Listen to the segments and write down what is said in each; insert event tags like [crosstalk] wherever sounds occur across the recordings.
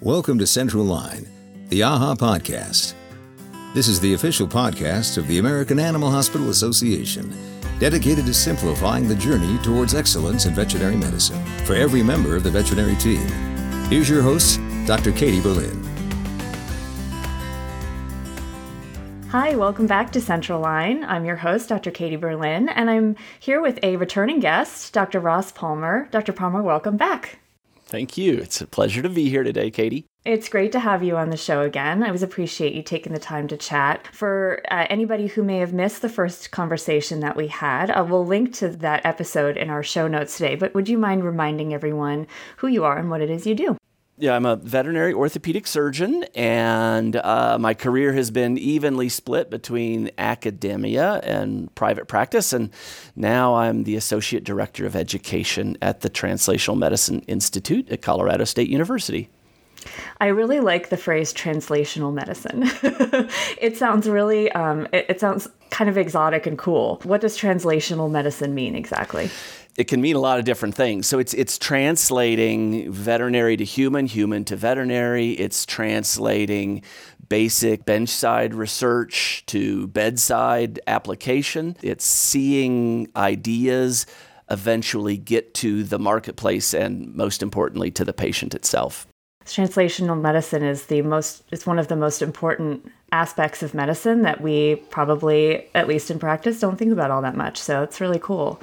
Welcome to Central Line, the AAHA podcast. This is the official podcast of the American Animal Hospital Association, dedicated to simplifying the journey towards excellence in veterinary medicine for every member of the veterinary team. Here's your host, Dr. Katie Berlin. Hi, welcome back to Central Line. I'm your host, Dr. Katie Berlin, and I'm here with a returning guest, Dr. Ross Palmer. Dr. Palmer, welcome back. Thank you. It's a pleasure to be here today, Katie. It's great to have you on the show again. I always appreciate you taking the time to chat. For uh, anybody who may have missed the first conversation that we had, uh, we'll link to that episode in our show notes today. But would you mind reminding everyone who you are and what it is you do? Yeah, I'm a veterinary orthopedic surgeon, and uh, my career has been evenly split between academia and private practice. And now I'm the associate director of education at the Translational Medicine Institute at Colorado State University. I really like the phrase translational medicine. [laughs] it sounds really, um, it, it sounds kind of exotic and cool. What does translational medicine mean exactly? It can mean a lot of different things. So it's it's translating veterinary to human, human to veterinary. It's translating basic benchside research to bedside application. It's seeing ideas eventually get to the marketplace and most importantly to the patient itself. Translational medicine is the most it's one of the most important aspects of medicine that we probably at least in practice don't think about all that much. So it's really cool.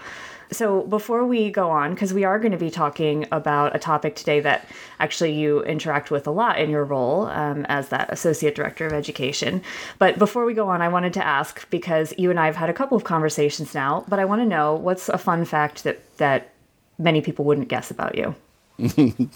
So, before we go on, because we are going to be talking about a topic today that actually you interact with a lot in your role um, as that Associate Director of Education. But before we go on, I wanted to ask because you and I have had a couple of conversations now, but I want to know what's a fun fact that, that many people wouldn't guess about you? [laughs]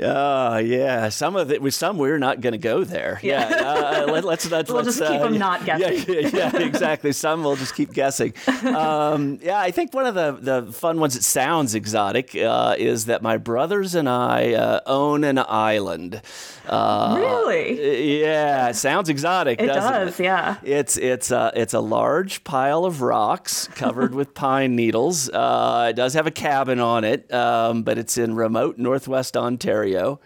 Uh, yeah, some of it was some we're not going to go there. Yeah, yeah uh, let, us let's, let's we'll let's, just keep uh, them not guessing. Yeah, [laughs] yeah, yeah, exactly. some we'll just keep guessing. Um, yeah, I think one of the the fun ones that sounds exotic uh, is that my brothers and I uh, own an island. Uh, really? Yeah, it sounds exotic. It does, it? yeah. It's it's a it's a large pile of rocks covered with pine needles. Uh, it does have a cabin on it, um, but it's in remote northwest Ontario scenario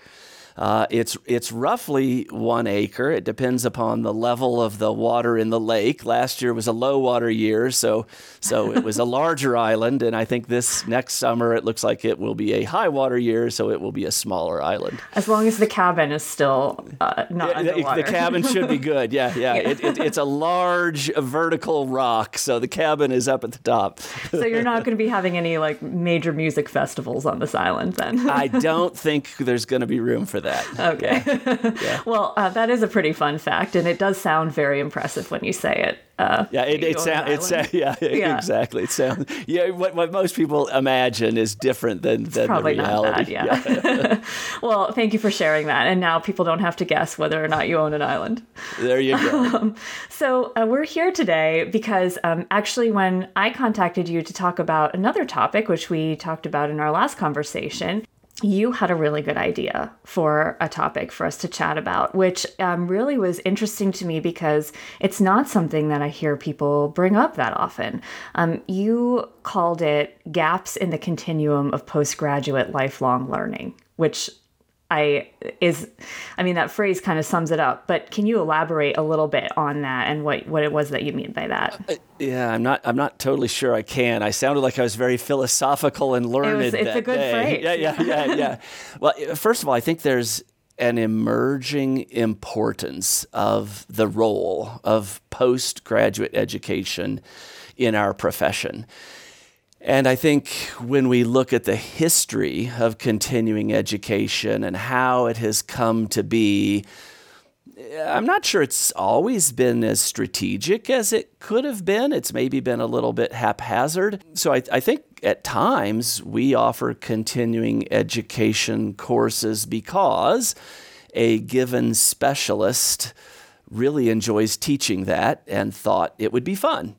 uh, it's it's roughly one acre. It depends upon the level of the water in the lake. Last year was a low water year, so so it was a [laughs] larger island, and I think this next summer it looks like it will be a high water year, so it will be a smaller island. As long as the cabin is still uh, not yeah, underwater. The, the, cabin should be good. Yeah, yeah. yeah. It, it, it's a large vertical rock, so the cabin is up at the top. so you're not going to be having any like major music festivals on this island, then? I [laughs] don't think there's going to be room for that that. Okay. Yeah. [laughs] yeah. well, uh, that is a pretty fun fact, and it does sound very impressive when you say it. Uh, yeah, it, it sounds. It sounds. [laughs] Yeah, yeah, exactly. It sounds. Yeah, what, what most people imagine is different than, than probably the reality. Not bad, yeah. yeah. [laughs] well, thank you for sharing that, and now people don't have to guess whether or not you own an island. There you go. Um, so uh, we're here today because um, actually, when I contacted you to talk about another topic, which we talked about in our last conversation, you had a really good idea for a topic for us to chat about, which um, really was interesting to me because it's not something that I hear people bring up that often. Um, you called it gaps in the continuum of postgraduate lifelong learning, which I is I mean that phrase kind of sums it up, but can you elaborate a little bit on that and what what it was that you mean by that? Uh, yeah, I'm not I'm not totally sure I can. I sounded like I was very philosophical and learned. It was, it's a good day. phrase. Yeah, yeah, yeah, yeah. [laughs] well, first of all, I think there's an emerging importance of the role of postgraduate education in our profession. And I think when we look at the history of continuing education and how it has come to be, I'm not sure it's always been as strategic as it could have been. It's maybe been a little bit haphazard. So I, I think at times we offer continuing education courses because a given specialist really enjoys teaching that and thought it would be fun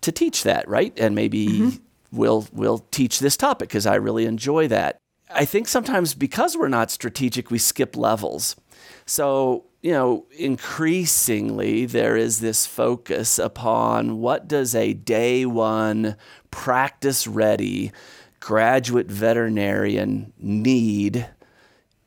to teach that, right? And maybe mm-hmm we'll we'll teach this topic because I really enjoy that. I think sometimes because we're not strategic, we skip levels. So, you know, increasingly there is this focus upon what does a day one practice ready graduate veterinarian need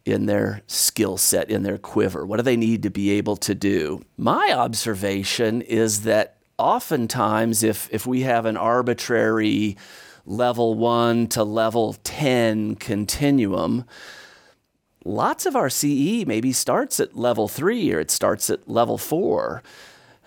in their skill set, in their quiver? What do they need to be able to do? My observation is that oftentimes, if, if we have an arbitrary level one to level 10 continuum, lots of our CE maybe starts at level three or it starts at level four.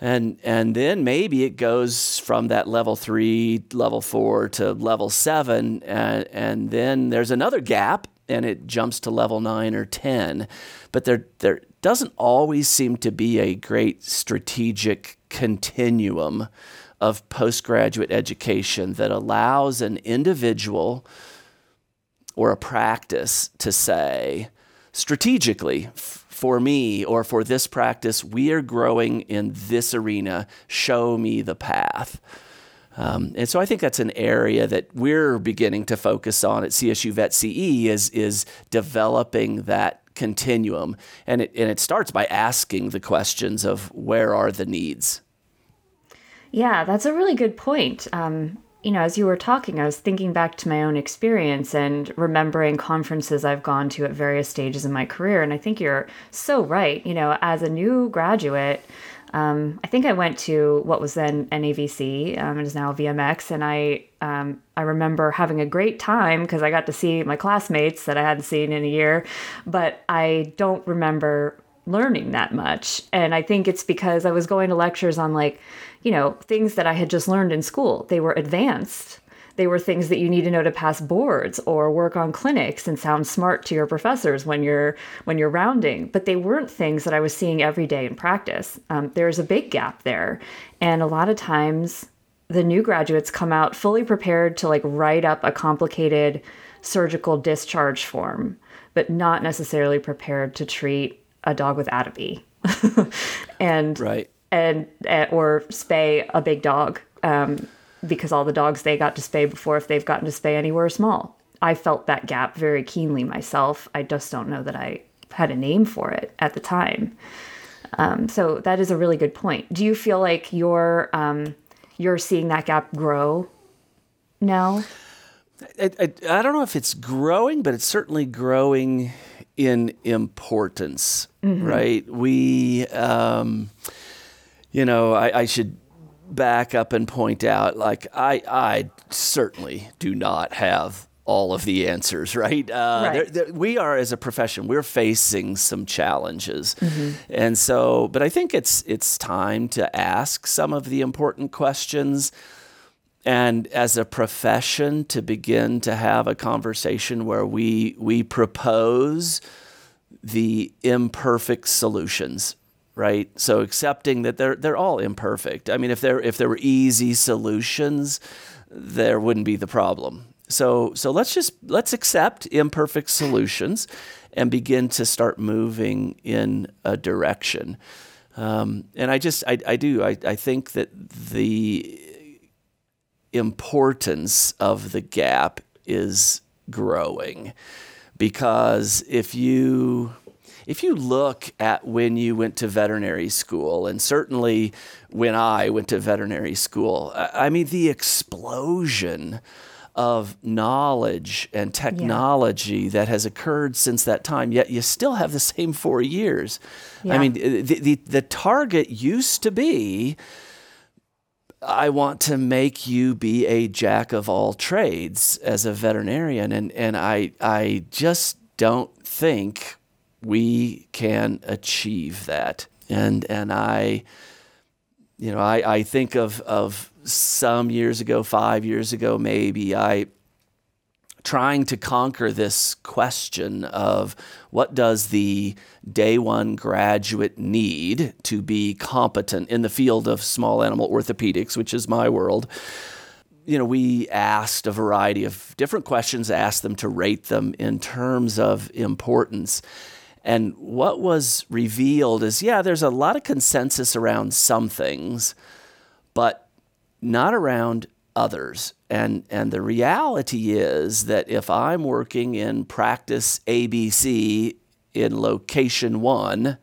And, and then maybe it goes from that level three, level four to level seven. And, and then there's another gap and it jumps to level nine or 10. But there, there doesn't always seem to be a great strategic continuum of postgraduate education that allows an individual or a practice to say, strategically, for me or for this practice, we are growing in this arena. Show me the path. Um, and so I think that's an area that we're beginning to focus on at CSU Vet CE is, is developing that continuum. And it, and it starts by asking the questions of where are the needs? Yeah, that's a really good point. Um, you know, as you were talking, I was thinking back to my own experience and remembering conferences I've gone to at various stages in my career. And I think you're so right. You know, as a new graduate, um, I think I went to what was then NAVC, um, it is now VMX, and I um, I remember having a great time because I got to see my classmates that I hadn't seen in a year, but I don't remember learning that much. And I think it's because I was going to lectures on like you know, things that I had just learned in school. They were advanced. They were things that you need to know to pass boards or work on clinics and sound smart to your professors when you're when you're rounding. But they weren't things that I was seeing every day in practice. Um, there's a big gap there, and a lot of times the new graduates come out fully prepared to like write up a complicated surgical discharge form, but not necessarily prepared to treat a dog with atopy. [laughs] and right and uh, or spay a big dog um, because all the dogs they got to spay before, if they've gotten to spay anywhere small. I felt that gap very keenly myself. I just don't know that I had a name for it at the time. Um, so that is a really good point. Do you feel like you're um, you're seeing that gap grow now? I, I, I, don't know if it's growing, but it's certainly growing in importance. Mm-hmm. Right? We. Um, you know, I, I should back up and point out, like I, I certainly do not have all of the answers, right? Uh, right. They're, they're, we are, as a profession, we're facing some challenges, mm-hmm. and so. But I think it's it's time to ask some of the important questions, and as a profession, to begin to have a conversation where we we propose the imperfect solutions right? So accepting that they're they're all imperfect. I mean, if there if there were easy solutions, there wouldn't be the problem. So so let's just let's accept imperfect solutions and begin to start moving in a direction. Um, and I just I, I do I, I think that the importance of the gap is growing because if you if you look at when you went to veterinary school, and certainly when I went to veterinary school, I mean, the explosion of knowledge and technology yeah. that has occurred since that time, yet you still have the same four years. Yeah. I mean, the, the, the target used to be I want to make you be a jack of all trades as a veterinarian. And, and I, I just don't think we can achieve that. And and I, you know, I, I think of of some years ago, five years ago, maybe I trying to conquer this question of what does the day one graduate need to be competent in the field of small animal orthopedics, which is my world. You know, we asked a variety of different questions, asked them to rate them in terms of importance. And what was revealed is yeah, there's a lot of consensus around some things, but not around others. And, and the reality is that if I'm working in practice ABC in location one,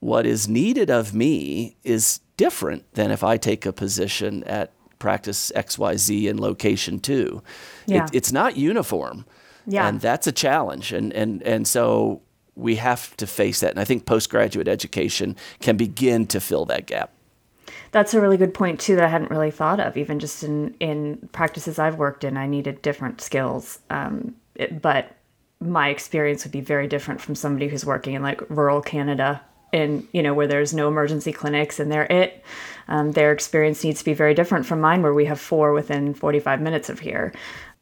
what is needed of me is different than if I take a position at practice XYZ in location two. Yeah. It, it's not uniform. Yeah. And that's a challenge. And, and, and so we have to face that. And I think postgraduate education can begin to fill that gap. That's a really good point too that I hadn't really thought of. Even just in in practices I've worked in, I needed different skills, um, it, but my experience would be very different from somebody who's working in like rural Canada, in you know where there's no emergency clinics and they're it. Um, their experience needs to be very different from mine, where we have four within 45 minutes of here.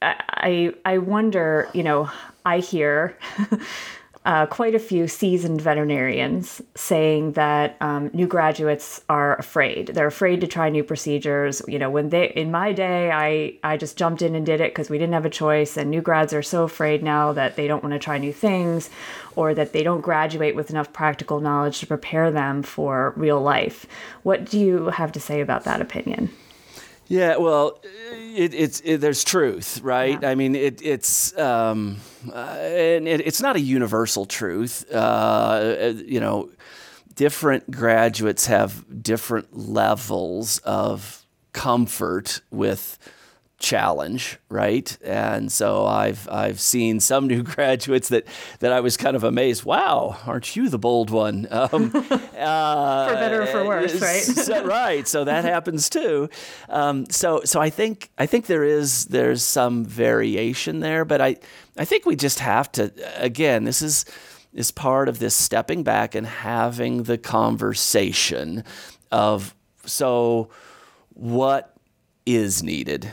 I I, I wonder, you know, I hear. [laughs] uh, quite a few seasoned veterinarians saying that um, new graduates are afraid. They're afraid to try new procedures. You know, when they in my day, I I just jumped in and did it because we didn't have a choice. And new grads are so afraid now that they don't want to try new things, or that they don't graduate with enough practical knowledge to prepare them for real life. What do you have to say about that opinion? Yeah, well, it, it's it, there's truth, right? Yeah. I mean, it, it's um, uh, and it, it's not a universal truth. Uh, you know, different graduates have different levels of comfort with challenge, right? And so I've I've seen some new [laughs] graduates that that I was kind of amazed. Wow, aren't you the bold one? [laughs] Um, [laughs] uh, for better or for worse, right? so, right. So that happens too. Um, so so I think I think there is there's some variation there, but I I think we just have to again. This is is part of this stepping back and having the conversation of so what is needed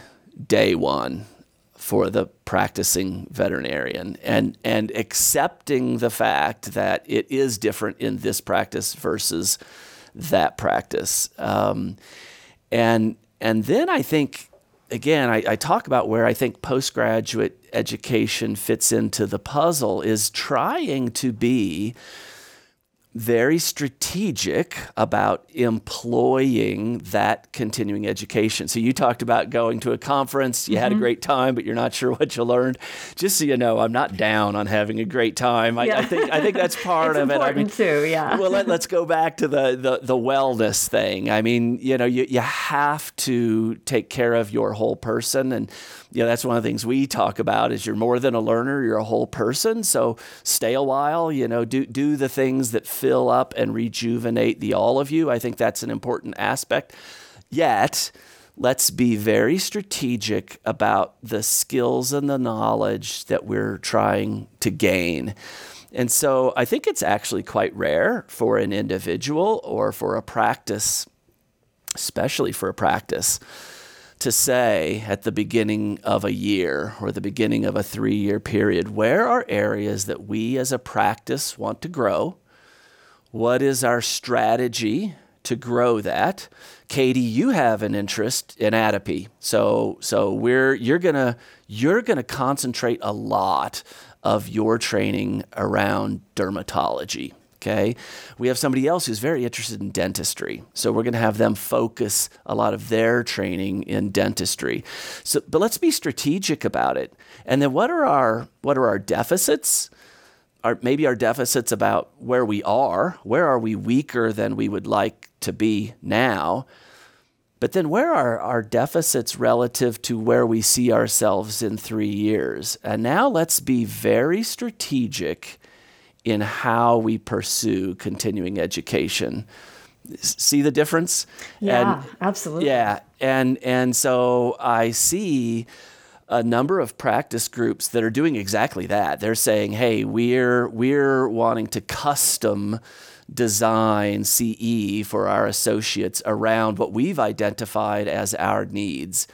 day one for the practicing veterinarian and and accepting the fact that it is different in this practice versus that practice. Um, and and then I think again I, I talk about where I think postgraduate education fits into the puzzle is trying to be very strategic about employing that continuing education. So you talked about going to a conference, you mm-hmm. had a mm-hmm. great time, but you're not sure what you learned. Just so you know, I'm not down on having a great time. I, yeah. I think I think that's [laughs] part of it. I mean, too, yeah. well, let, us go back to the, the the wellness thing. I mean, you know, you you have to take care of your whole person and you know, that's one of the things we talk about is you're more than a learner, you're a whole person. So stay a while, you know, do do the things that fill up and rejuvenate the all of you. I think that's an important aspect. Yet, let's be very strategic about the skills and the knowledge that we're trying to gain. And so I think it's actually quite rare for an individual or for a practice, especially for a practice, to say at the beginning of a year or the beginning of a three year period where are areas that we as a practice want to grow? What is our strategy to grow that? Katie, you have an interest in atopy. So so we're you're gonna you're gonna concentrate a lot of your training around dermatology. Okay. We have somebody else who's very interested in dentistry. So we're going to have them focus a lot of their training in dentistry. So, but let's be strategic about it. And then what are our, what are our deficits? Are maybe our deficits about where we are? Where are we weaker than we would like to be now? But then where are our deficits relative to where we see ourselves in three years? And now let's be very strategic in how we pursue continuing education. See the difference? Yeah, and, absolutely. Yeah, and and so I see a number of practice groups that are doing exactly that. They're saying, "Hey, we're we're wanting to custom design CE for our associates around what we've identified as our needs."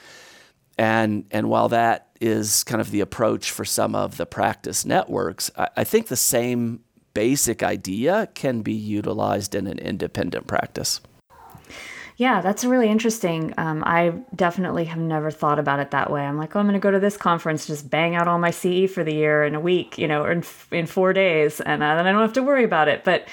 And and while that is kind of the approach for some of the practice networks, I, I think the same basic idea can be utilized in an independent practice. Yeah, that's really interesting. Um, I definitely have never thought about it that way. I'm like, oh, I'm going to go to this conference, just bang out all my CE for the year in a week, you know, or in, in four days, and uh, then I don't have to worry about it. But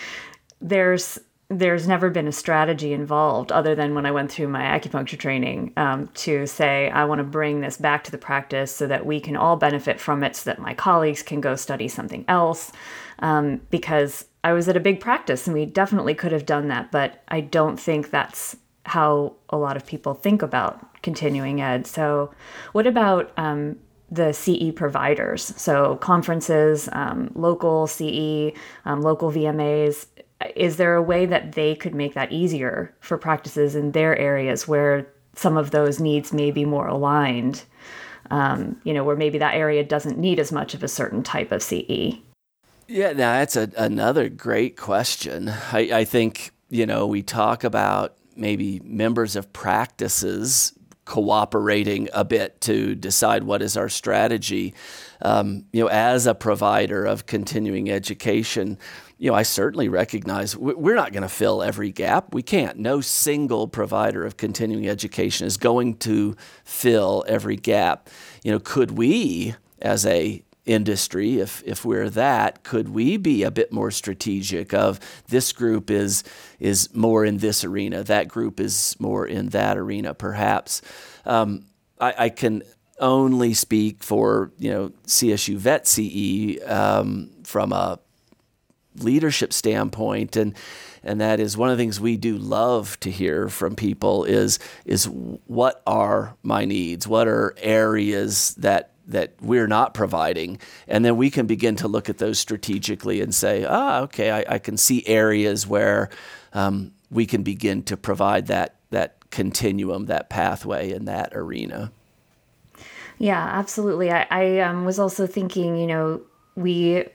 there's there's never been a strategy involved other than when I went through my acupuncture training um, to say, I want to bring this back to the practice so that we can all benefit from it, so that my colleagues can go study something else. Um, because I was at a big practice and we definitely could have done that, but I don't think that's how a lot of people think about continuing ed. So, what about um, the CE providers. So conferences, um, local CE, um, local VMAs. Is there a way that they could make that easier for practices in their areas where some of those needs may be more aligned? Um, you know, where maybe that area doesn't need as much of a certain type of CE. Yeah, now that's a, another great question. I, I think, you know, we talk about maybe members of practices cooperating a bit to decide what is our strategy. Um, you know, as a provider of continuing education, you know, I certainly recognize we're not going to fill every gap. We can't. No single provider of continuing education is going to fill every gap. You know, could we, as a industry, if if we're that, could we be a bit more strategic of this group is is more in this arena, that group is more in that arena, perhaps. Um, I, I, can only speak for you know CSU Vet CE um, from a leadership standpoint and and that is one of the things we do love to hear from people is is what are my needs what are areas that that we're not providing. And then we can begin to look at those strategically and say, ah, okay, I, I can see areas where um, we can begin to provide that, that continuum, that pathway in that arena. Yeah, absolutely. I, I um, was also thinking, you know, we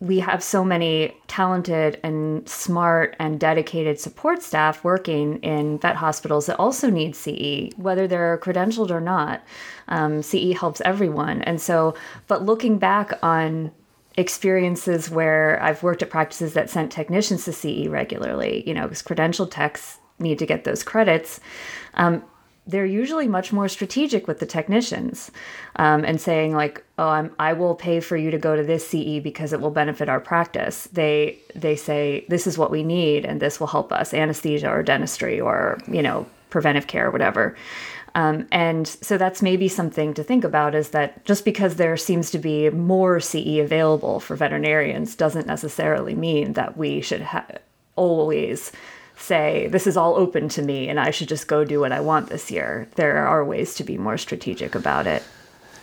we have so many talented and smart and dedicated support staff working in vet hospitals that also need CE, whether they're credentialed or not. Um, CE helps everyone. And so, but looking back on experiences where I've worked at practices that sent technicians to CE regularly, you know, because credentialed techs need to get those credits. Um, they're usually much more strategic with the technicians um, and saying like oh I'm, i will pay for you to go to this ce because it will benefit our practice. They they say this is what we need and this will help us anesthesia or dentistry or you know preventive care or whatever. Um, and so that's maybe something to think about is that just because there seems to be more ce available for veterinarians doesn't necessarily mean that we should ha- always say this is all open to me and I should just go do what I want this year. There are ways to be more strategic about it.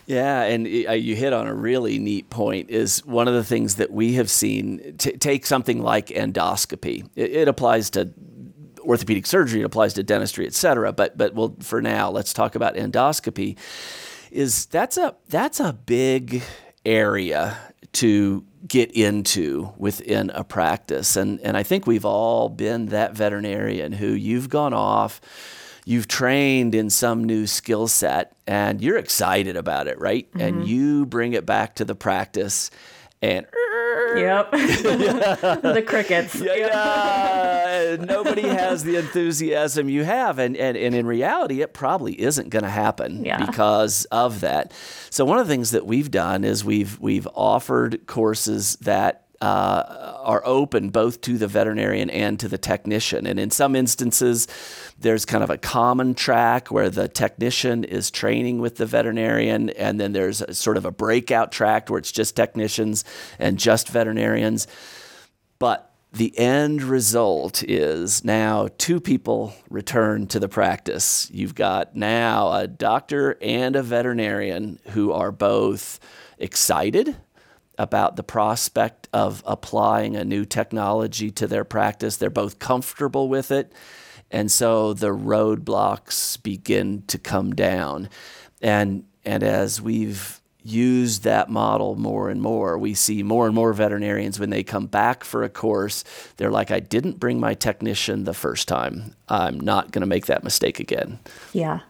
Yeah, and uh, you hit on a really neat point. Is one of the things that we have seen. T- take something like endoscopy. It, it, applies to orthopedic surgery. It applies to dentistry, et cetera. But but well, for now, let's talk about endoscopy. Is that's a that's a big area to get into within a practice. And, and I think we've all been that veterinarian who you've gone off, you've trained in some new skill set, and you're excited about it, right? Mm-hmm. And you bring it back to the practice and Yep. [laughs] [laughs] the crickets. Yeah, yeah. Nobody has the enthusiasm you have. And, and, and in reality, it probably isn't going to happen yeah. because of that. So, one of the things that we've done is we've, we've offered courses that uh, are open both to the veterinarian and to the technician. And in some instances, there's kind of a common track where the technician is training with the veterinarian, and then there's sort of a breakout track where it's just technicians and just veterinarians. But the end result is now two people return to the practice. You've got now a doctor and a veterinarian who are both excited about the prospect of applying a new technology to their practice. They're both comfortable with it. And so the roadblocks begin to come down. And, and as we've used that model more and more, we see more and more veterinarians when they come back for a course, they're like, I didn't bring my technician the first time. I'm not going to make that mistake again. Yeah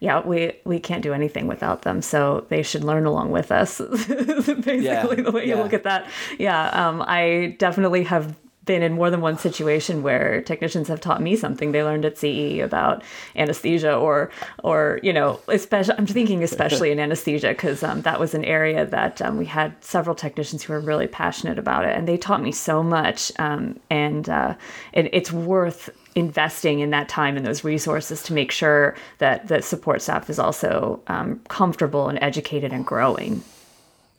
yeah, we we can't do anything without them. So they should learn along with us. [laughs] Basically, yeah, the way you look at that. Yeah, um, I definitely have been in more than one situation where technicians have taught me something they learned at CE about anesthesia or or you know especially I'm thinking especially in anesthesia because um, that was an area that um, we had several technicians who were really passionate about it and they taught me so much um, and uh, it, it's worth investing in that time and those resources to make sure that the support staff is also um, comfortable and educated and growing.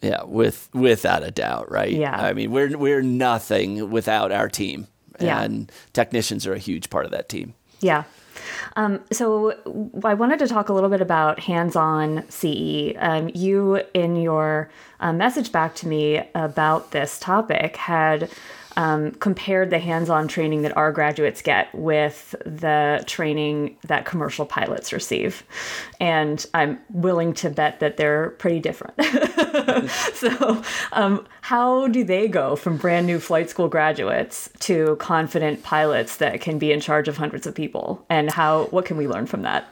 Yeah, with without a doubt, right? Yeah. I mean, we're we're nothing without our team. Yeah. And technicians are a huge part of that team. Yeah. Um, so I wanted to talk a little bit about hands-on CE. Um, you, in your uh, message back to me about this topic, had um, compared the hands-on training that our graduates get with the training that commercial pilots receive, and I'm willing to bet that they're pretty different. [laughs] so, um, how do they go from brand new flight school graduates to confident pilots that can be in charge of hundreds of people? And how what can we learn from that?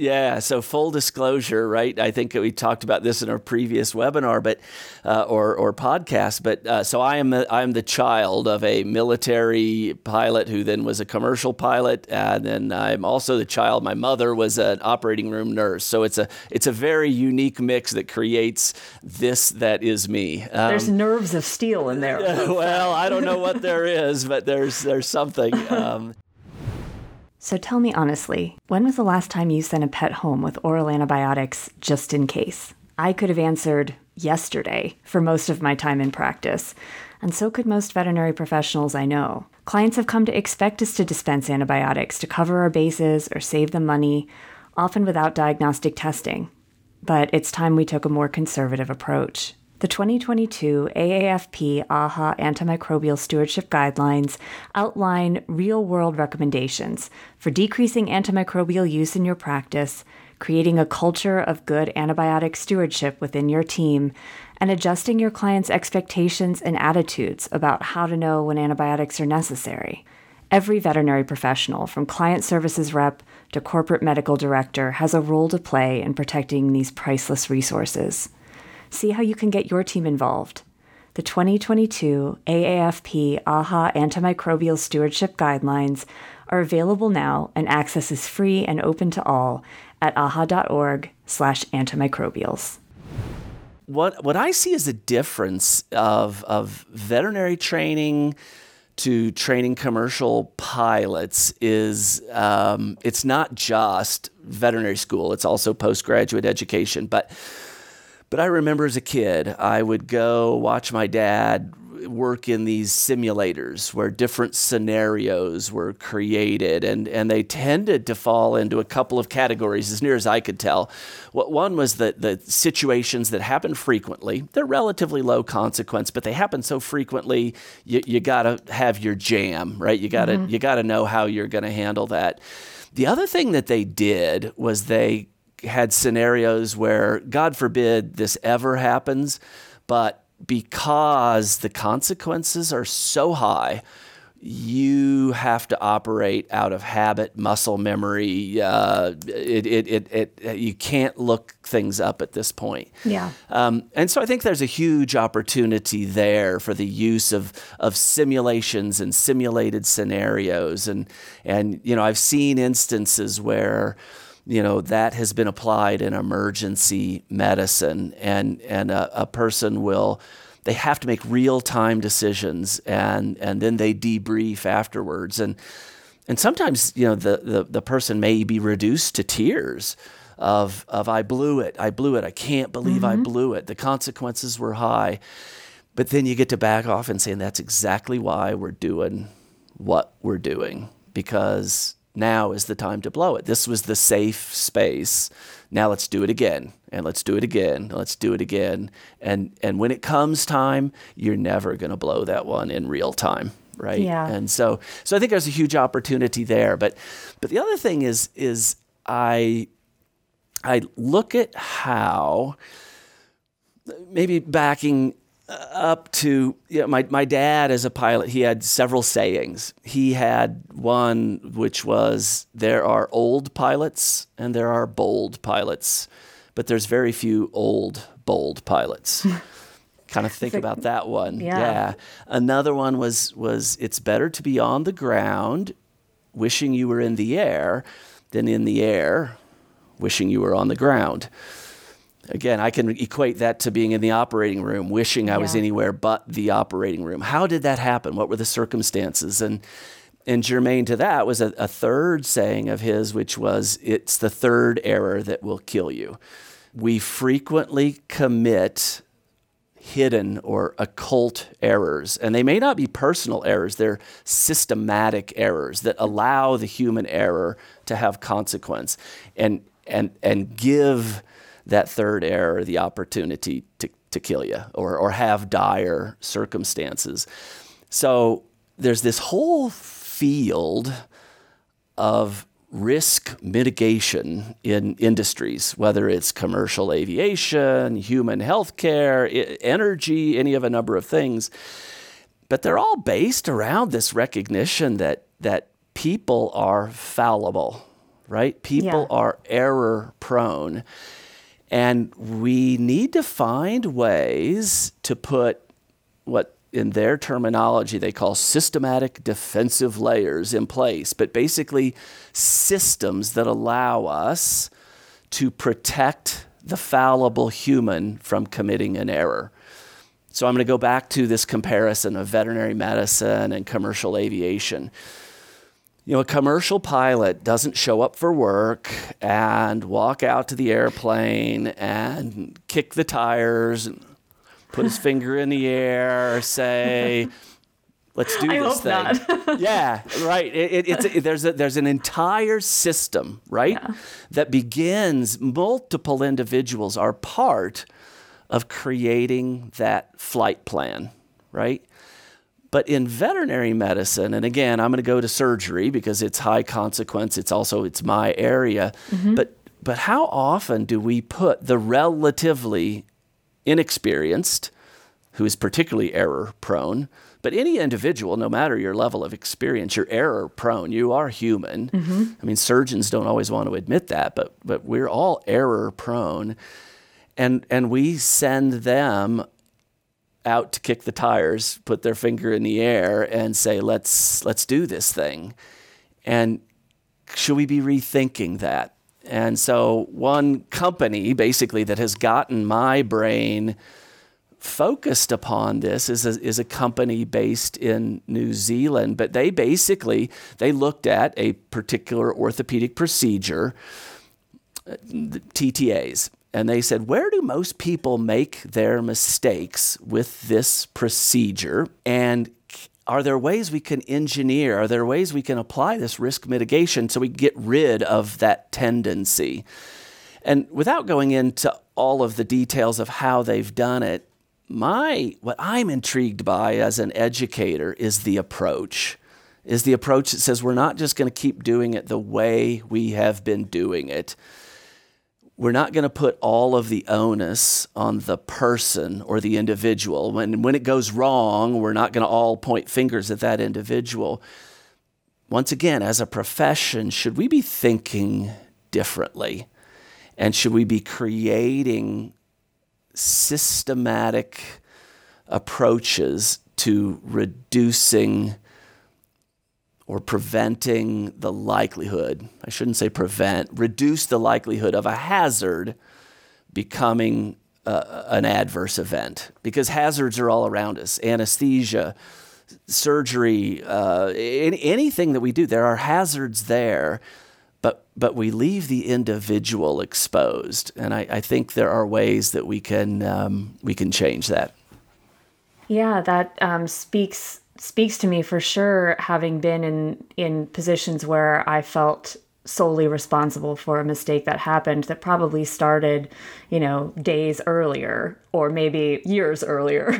Yeah, so full disclosure, right? I think we talked about this in our previous webinar, but uh, or or podcast. But uh, so I am I am the child of a military pilot who then was a commercial pilot, and then I'm also the child. My mother was an operating room nurse, so it's a it's a very unique mix that creates this that is me. Um, there's nerves of steel in there. [laughs] well, I don't know what there is, but there's there's something. Um, so tell me honestly, when was the last time you sent a pet home with oral antibiotics just in case? I could have answered yesterday for most of my time in practice, and so could most veterinary professionals I know. Clients have come to expect us to dispense antibiotics to cover our bases or save them money, often without diagnostic testing. But it's time we took a more conservative approach. The 2022 AAFP AAHA Antimicrobial Stewardship Guidelines outline real world recommendations for decreasing antimicrobial use in your practice, creating a culture of good antibiotic stewardship within your team, and adjusting your clients' expectations and attitudes about how to know when antibiotics are necessary. Every veterinary professional, from client services rep to corporate medical director, has a role to play in protecting these priceless resources see how you can get your team involved. The 2022 AAFP AAHA Antimicrobial Stewardship Guidelines are available now and access is free and open to all at aaha.org slash antimicrobials. What, what I see as a difference of, of veterinary training to training commercial pilots is um, it's not just veterinary school, it's also postgraduate education. But but I remember as a kid, I would go watch my dad work in these simulators where different scenarios were created and, and they tended to fall into a couple of categories as near as I could tell. What one was the, the situations that happen frequently. They're relatively low consequence, but they happen so frequently you, you gotta have your jam, right? You gotta mm-hmm. you gotta know how you're gonna handle that. The other thing that they did was they had scenarios where, God forbid, this ever happens, but because the consequences are so high, you have to operate out of habit, muscle memory. Uh, it, it, it, it, you can't look things up at this point. Yeah. Um, and so I think there's a huge opportunity there for the use of, of simulations and simulated scenarios. And, and, you know, I've seen instances where, you know that has been applied in emergency medicine. And and a, a person will they have to make real time decisions and and then they debrief afterwards. And and sometimes you know the, the the person may be reduced to tears of of I blew it. I blew it. I can't believe mm-hmm. I blew it. The consequences were high. But then you get to back off and saying that's exactly why we're doing what we're doing. Because now is the time to blow it. This was the safe space. Now let's do it again and let's do it again. and Let's do it again. And and when it comes time, you're never going to blow that one in real time, right? Yeah. And so so I think there's a huge opportunity there. But but the other thing is is I I look at how maybe backing up to you know, my, my dad as a pilot he had several sayings. He had one which was there are old pilots and there are bold pilots but there's very few old bold pilots. [laughs] Kind of think about that one. yeah. yeah. Another one was was it's better to be on the ground wishing you were in the air than in the air wishing you were on the ground Again, I can equate that to being in the operating room, wishing I was anywhere but the operating room. How did that happen? What were the circumstances? And and germane to that was a, a third saying of his, which was, "It's the third error that will kill you." We frequently commit hidden or occult errors. And they may not be personal errors, they're systematic errors that allow the human error to have consequence and, and, and give that third error the opportunity to, to kill you or, or have dire circumstances. So there's this whole field of risk mitigation in industries, whether it's commercial aviation, human healthcare, energy, any of a number of things. But they're all based around this recognition that that people are fallible, right? People yeah. are error prone. And we need to find ways to put what in their terminology they call systematic defensive layers in place, but basically systems that allow us to protect the fallible human from committing an error. So I'm going to go back to this comparison of veterinary medicine and commercial aviation. You know, a commercial pilot doesn't show up for work and walk out to the airplane and kick the tires and put his finger in the air, say, "Let's do I this thing." [laughs] yeah, right. It, it, it's it, there's a, there's an entire system, right, yeah. that begins. Multiple individuals are part of creating that flight plan, right? But in veterinary medicine, and again, I'm going to go to surgery because it's high consequence. It's also it's my area. Mm-hmm. But but how often do we put the relatively inexperienced, who is particularly error prone. But any individual, no matter your level of experience, you're error prone. You are human. Mm-hmm. I mean, surgeons don't always want to admit that, but but we're all error prone, and and we send them out to kick the tires, put their finger in the air, and say, "Let's let's do this thing." And should we be rethinking that? And so, one company basically that has gotten my brain focused upon this is a, is a company based in New Zealand, but they basically they looked at a particular orthopedic procedure, uh, TTAs, and they said, where do most people make their mistakes with this procedure? And are there ways we can engineer? Are there ways we can apply this risk mitigation so we get rid of that tendency? And without going into all of the details of how they've done it, my what I'm intrigued by as an educator is the approach. Is the approach that says we're not just going to keep doing it the way we have been doing it we're not going to put all of the onus on the person or the individual. When, when it goes wrong, we're not going to all point fingers at that individual. Once again, as a profession, should we be thinking differently? And should we be creating systematic approaches to reducing or preventing the likelihood, I shouldn't say prevent, reduce the likelihood of a hazard becoming uh, an adverse event because hazards are all around us. Anesthesia, surgery, uh, anything that we do, there are hazards there, but, but we leave the individual exposed. And I, I think there are ways that we can, um, we can change that. Yeah, that um, speaks speaks to me for sure having been in in positions where I felt solely responsible for a mistake that happened that probably started, you know, days earlier or maybe years earlier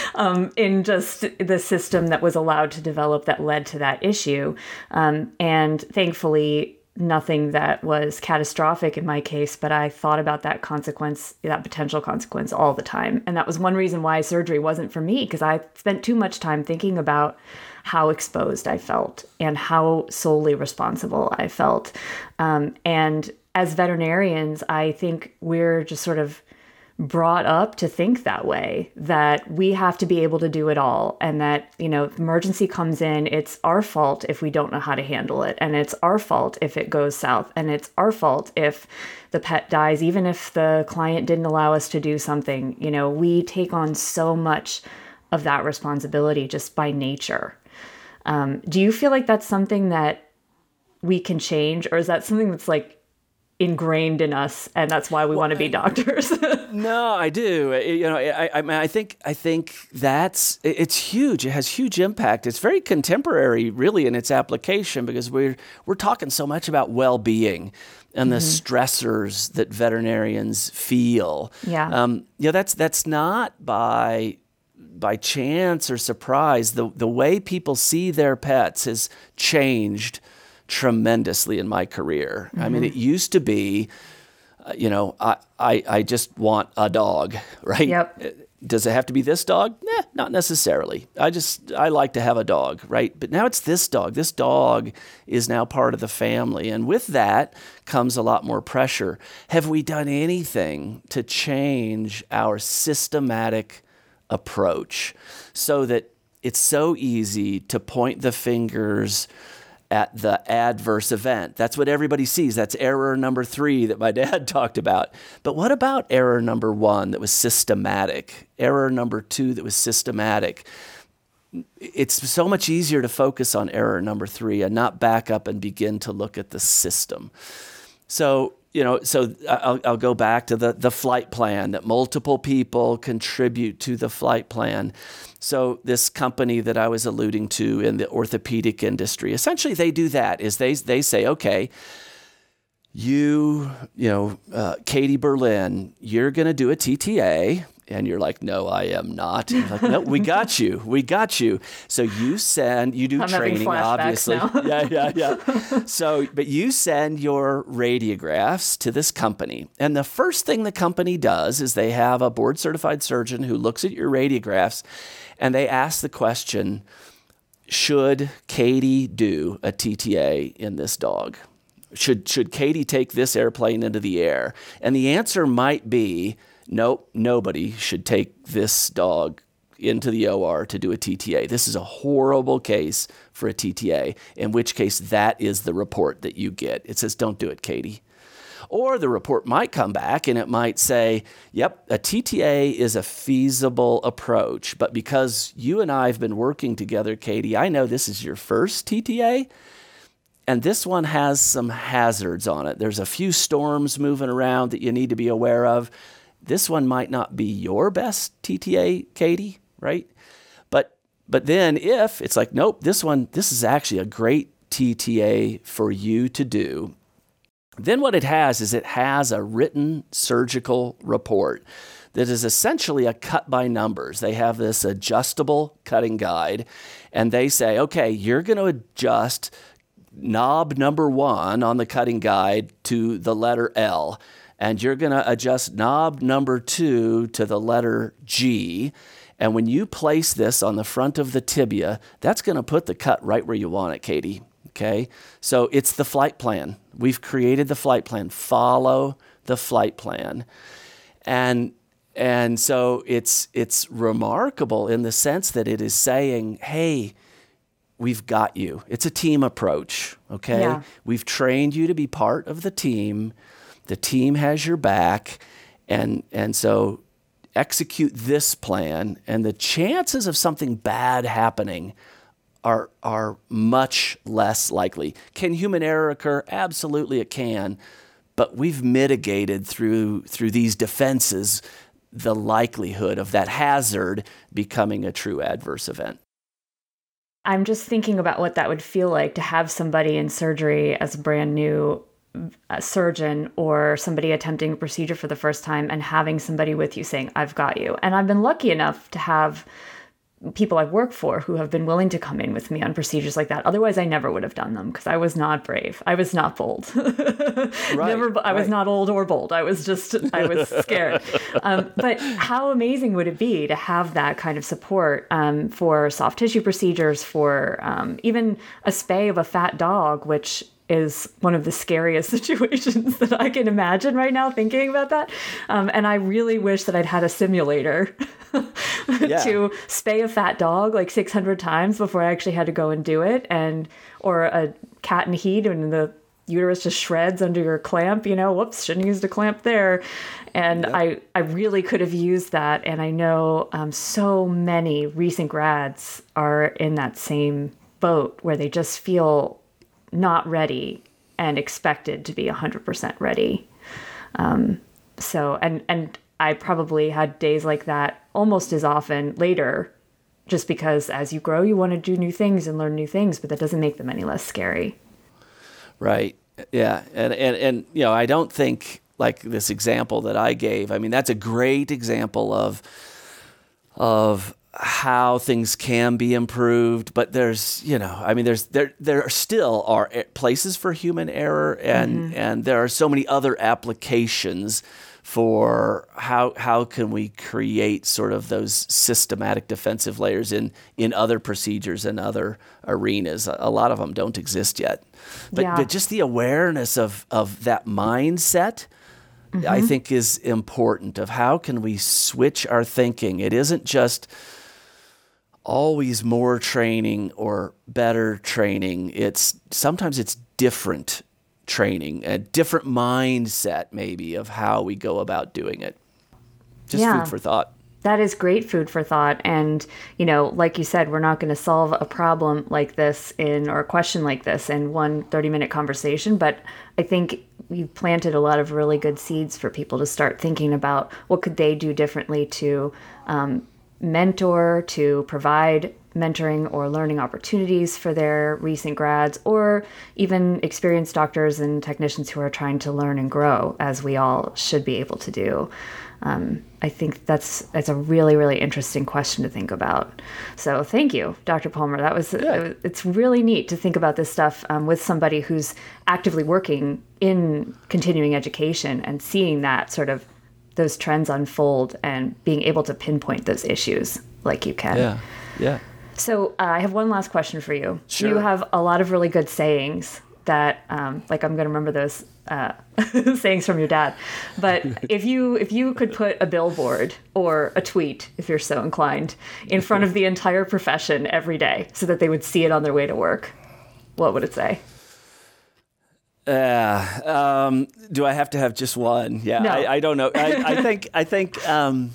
[laughs] um, in just the system that was allowed to develop that led to that issue. Um, and thankfully, nothing that was catastrophic in my case, but I thought about that consequence, that potential consequence all the time. And that was one reason why surgery wasn't for me because I spent too much time thinking about how exposed I felt and how solely responsible I felt. Um, and as veterinarians, I think we're just sort of brought up to think that way that we have to be able to do it all and that you know emergency comes in it's our fault if we don't know how to handle it and it's our fault if it goes south and it's our fault if the pet dies even if the client didn't allow us to do something. You know we take on so much of that responsibility just by nature. Um, do you feel like that's something that we can change or is that something that's like ingrained in us and that's why we well, want to be doctors. [laughs] No i do. You know I, I mean i think i think that's it's huge. It has huge impact. It's very contemporary really in its application because we're we're talking so much about well-being and the mm-hmm. stressors that veterinarians feel. Yeah. Um, you know that's that's not by by chance or surprise. The the way people see their pets has changed tremendously in my career. Mm-hmm. I mean, it mm-hmm. used to be, uh, you know, I, I, I just want a dog, [laughs] right? Yep. Uh, does it have to be this dog? Nah, not necessarily. I just, I like to have a dog, right? But now it's this dog. This dog is now part of the family. And with that comes a lot more pressure. Have we done anything to change our systematic approach so that it's so easy to point the fingers at the adverse event. That's what everybody sees. That's error number three that my [laughs] dad talked about. But what about error number one that was systematic? Error number two that was systematic? It's so much easier to focus on error number three and not back up and begin to look at the system. So, you know, so I'll, I'll go back to the, the flight plan that multiple people contribute to the flight plan. So this company that I was alluding to in the orthopedic industry, essentially they do that is they, they say, okay, you, you know, uh, Katie Berlin, you're going to do a TTA and you're like, no, I am not. like, no, we got you. We got you. So you send, you do I'm training, obviously. [laughs] yeah, yeah, yeah. So, but you send your radiographs to this company. And the first thing the company does is they have a board certified surgeon who looks at your radiographs and they ask the question, should Katie do a TTA in this dog? Should, should Katie take this airplane into the air? And the answer might be, nope, nobody should take this dog into the OR to do a TTA. This is a horrible case for a TTA, in which case that is the report that you get. It says, don't do it, Katie. Or the report might come back and it might say, yep, a TTA is a feasible approach. But because you and I have been working together, Katie, I know this is your first TTA. And this one has some hazards on it. There's a few storms moving around that you need to be aware of this one might not be your best TTA, Katie, right? But but then if it's like, nope, this one, this is actually a great TTA for you to do. Then what it has is it has a written surgical report that is essentially a cut by numbers. They have this adjustable cutting guide, and they say, okay, you're going to adjust knob number one on the cutting guide to the letter L and you're going to adjust knob number two to the letter G. And when you place this on the front of the tibia, that's going to put the cut right where you want it, Katie. Okay? So it's the flight plan. We've created the flight plan. Follow the flight plan. And and so it's it's remarkable in the sense that it is saying, "Hey, we've got you." It's a team approach, okay? Yeah. We've trained you to be part of the team. The team has your back, and and so execute this plan, and the chances of something bad happening are are much less likely. Can human error occur? Absolutely, it can, but we've mitigated through through these defenses the likelihood of that hazard becoming a true adverse event. I'm just thinking about what that would feel like to have somebody in surgery as a brand new a surgeon or somebody attempting a procedure for the first time and having somebody with you saying, I've got you. And I've been lucky enough to have people I've worked for who have been willing to come in with me on procedures like that. Otherwise, I never would have done them because I was not brave. I was not bold. [laughs] right, never. I right. was not old or bold. I was just. I was [laughs] scared. um, but how amazing would it be to have that kind of support um, for soft tissue procedures, for um, even a spay of a fat dog, which is one of the scariest [laughs] situations that I can imagine right now thinking about that. Um, and I really wish that I'd had a simulator [laughs] to spay a fat dog like 600 times before I actually had to go and do it. And, or a cat in heat and the uterus just shreds under your clamp, you know, whoops, shouldn't use the clamp there. And yep. I, I really could have used that. And I know um, so many recent grads are in that same boat where they just feel not ready and expected to be 100% ready. Um, so, and, and I probably had days like that almost as often later, just because as you grow, you want to do new things and learn new things, but that doesn't make them any less scary. Right. Yeah. And, and, and, you know, I don't think like this example that I gave, I mean, that's a great example of, of how things can be improved, but there's, you know, I mean, there's there there still are places for human error, and mm-hmm. and there are so many other applications for how how can we create sort of those systematic defensive layers in in other procedures and other arenas. A lot of them don't exist yet, but yeah. but just the awareness of of that mindset. Mm-hmm. I think is important of how can we switch our thinking. It isn't just always more training or better training. It's sometimes it's different training, a different mindset maybe of how we go about doing it. Just yeah. food for thought. That is great food for thought. And, you know, like you said, we're not going to solve a problem like this in, or a question like this in one 30 minute conversation. But I think we've planted a lot of really good seeds for people to start thinking about what could they do differently to um, mentor, to provide mentoring or learning opportunities for their recent grads, or even experienced doctors and technicians who are trying to learn and grow, as we all should be able to do. Um, I think that's that's a really really interesting question to think about. So thank you, Dr. Palmer. That was it, it's really neat to think about this stuff um, with somebody who's actively working in continuing education and seeing that sort of those trends unfold and being able to pinpoint those issues like you can. Yeah. Yeah. So uh, I have one last question for you. Sure. You have a lot of really good sayings that, um, like, I'm going to remember those uh, [laughs] sayings from your dad. But [laughs] if you if you could put a billboard or a tweet, if you're so inclined, in front of the entire profession every day, so that they would see it on their way to work, what would it say? Uh, um, do I have to have just one? Yeah, no. I, I, don't know. I, I think I think um,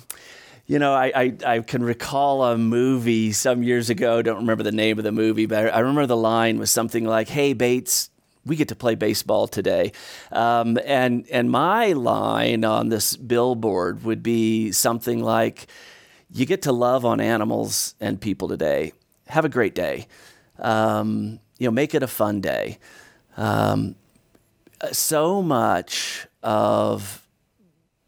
you know I, I, I can recall a movie some years ago. Don't remember the name of the movie, but I remember the line was something like, "Hey Bates, we get to play baseball today," um, and and my line on this billboard would be something like, "You get to love on animals and people today. Have a great day. Um, you know, make it a fun day." Um, so much of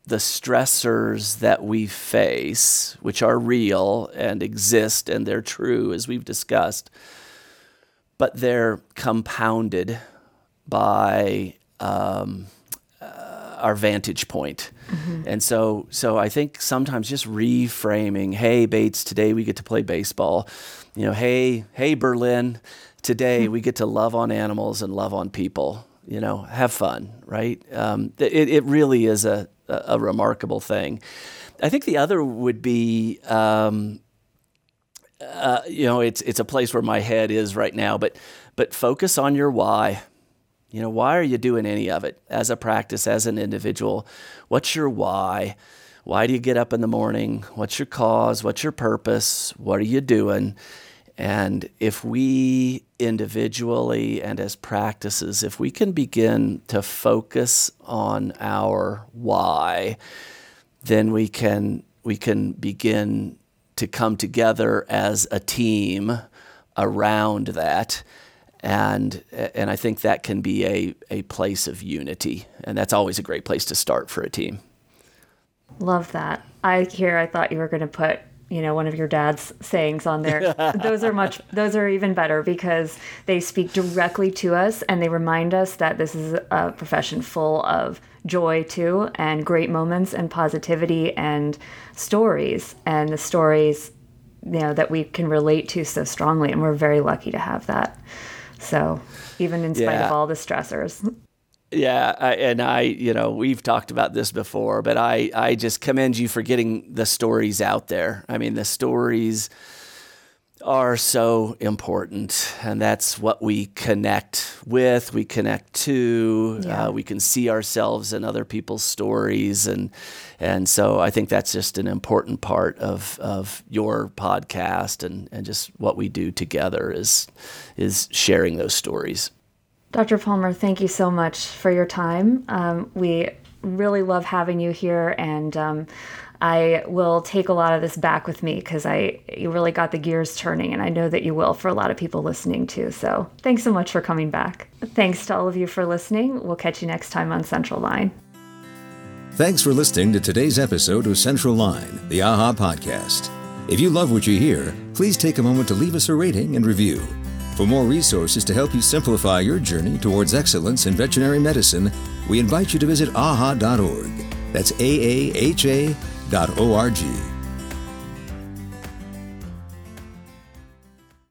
the stressors that we face, which are real and exist and they're true, as we've discussed, but they're compounded by um, uh, our vantage point. Mm-hmm. And so, so I think sometimes just reframing, hey, Bates, today we get to play baseball. You know, hey, hey, Berlin, today mm-hmm. we get to love on animals and love on people you know, have fun, right? Um, it, it really is a, a, remarkable thing. I think the other would be, um, uh, you know, it's it's a place where my head is right now, but but focus on your why. You know, why are you doing any of it as a practice, as an individual? What's your why? Why do you get up in the morning? What's your cause? What's your purpose? What are you doing? And if we individually and as practices, if we can begin to focus on our why, then we can we can begin to come together as a team around that. And, and I think that can be a, a place of unity. And that's always a great place to start for a team. Love that. I here I thought you were going to put you know one of your dad's sayings on there. [laughs] Those are much those are even better because they speak directly to us and they remind us that this is a profession full of joy too and great moments and positivity and stories. And the stories you know that we can relate to so strongly and we're very lucky to have that. So even in spite yeah. of all the stressors yeah, I, and I, you know, we've talked about this before, but I, I just commend you for getting the stories out there. I mean, the stories are so important, and that's what we connect with, we connect to. Yeah. Uh, we can see ourselves in other people's stories, and and so I think that's just an important part of of your podcast and and just what we do together is is sharing those stories. Dr. Palmer, thank you so much for your time. Um, we really love having you here, and um, I will take a lot of this back with me because I you really got the gears turning, and I know that you will for a lot of people listening too. So thanks so much for coming back. Thanks to all of you for listening. We'll catch you next time on Central Line. Thanks for listening to today's episode of Central Line, the AAHA podcast. If you love what you hear, please take a moment to leave us a rating and review. For more resources to help you simplify your journey towards excellence in veterinary medicine, we invite you to visit aaha.org. That's A A H A dot O R G.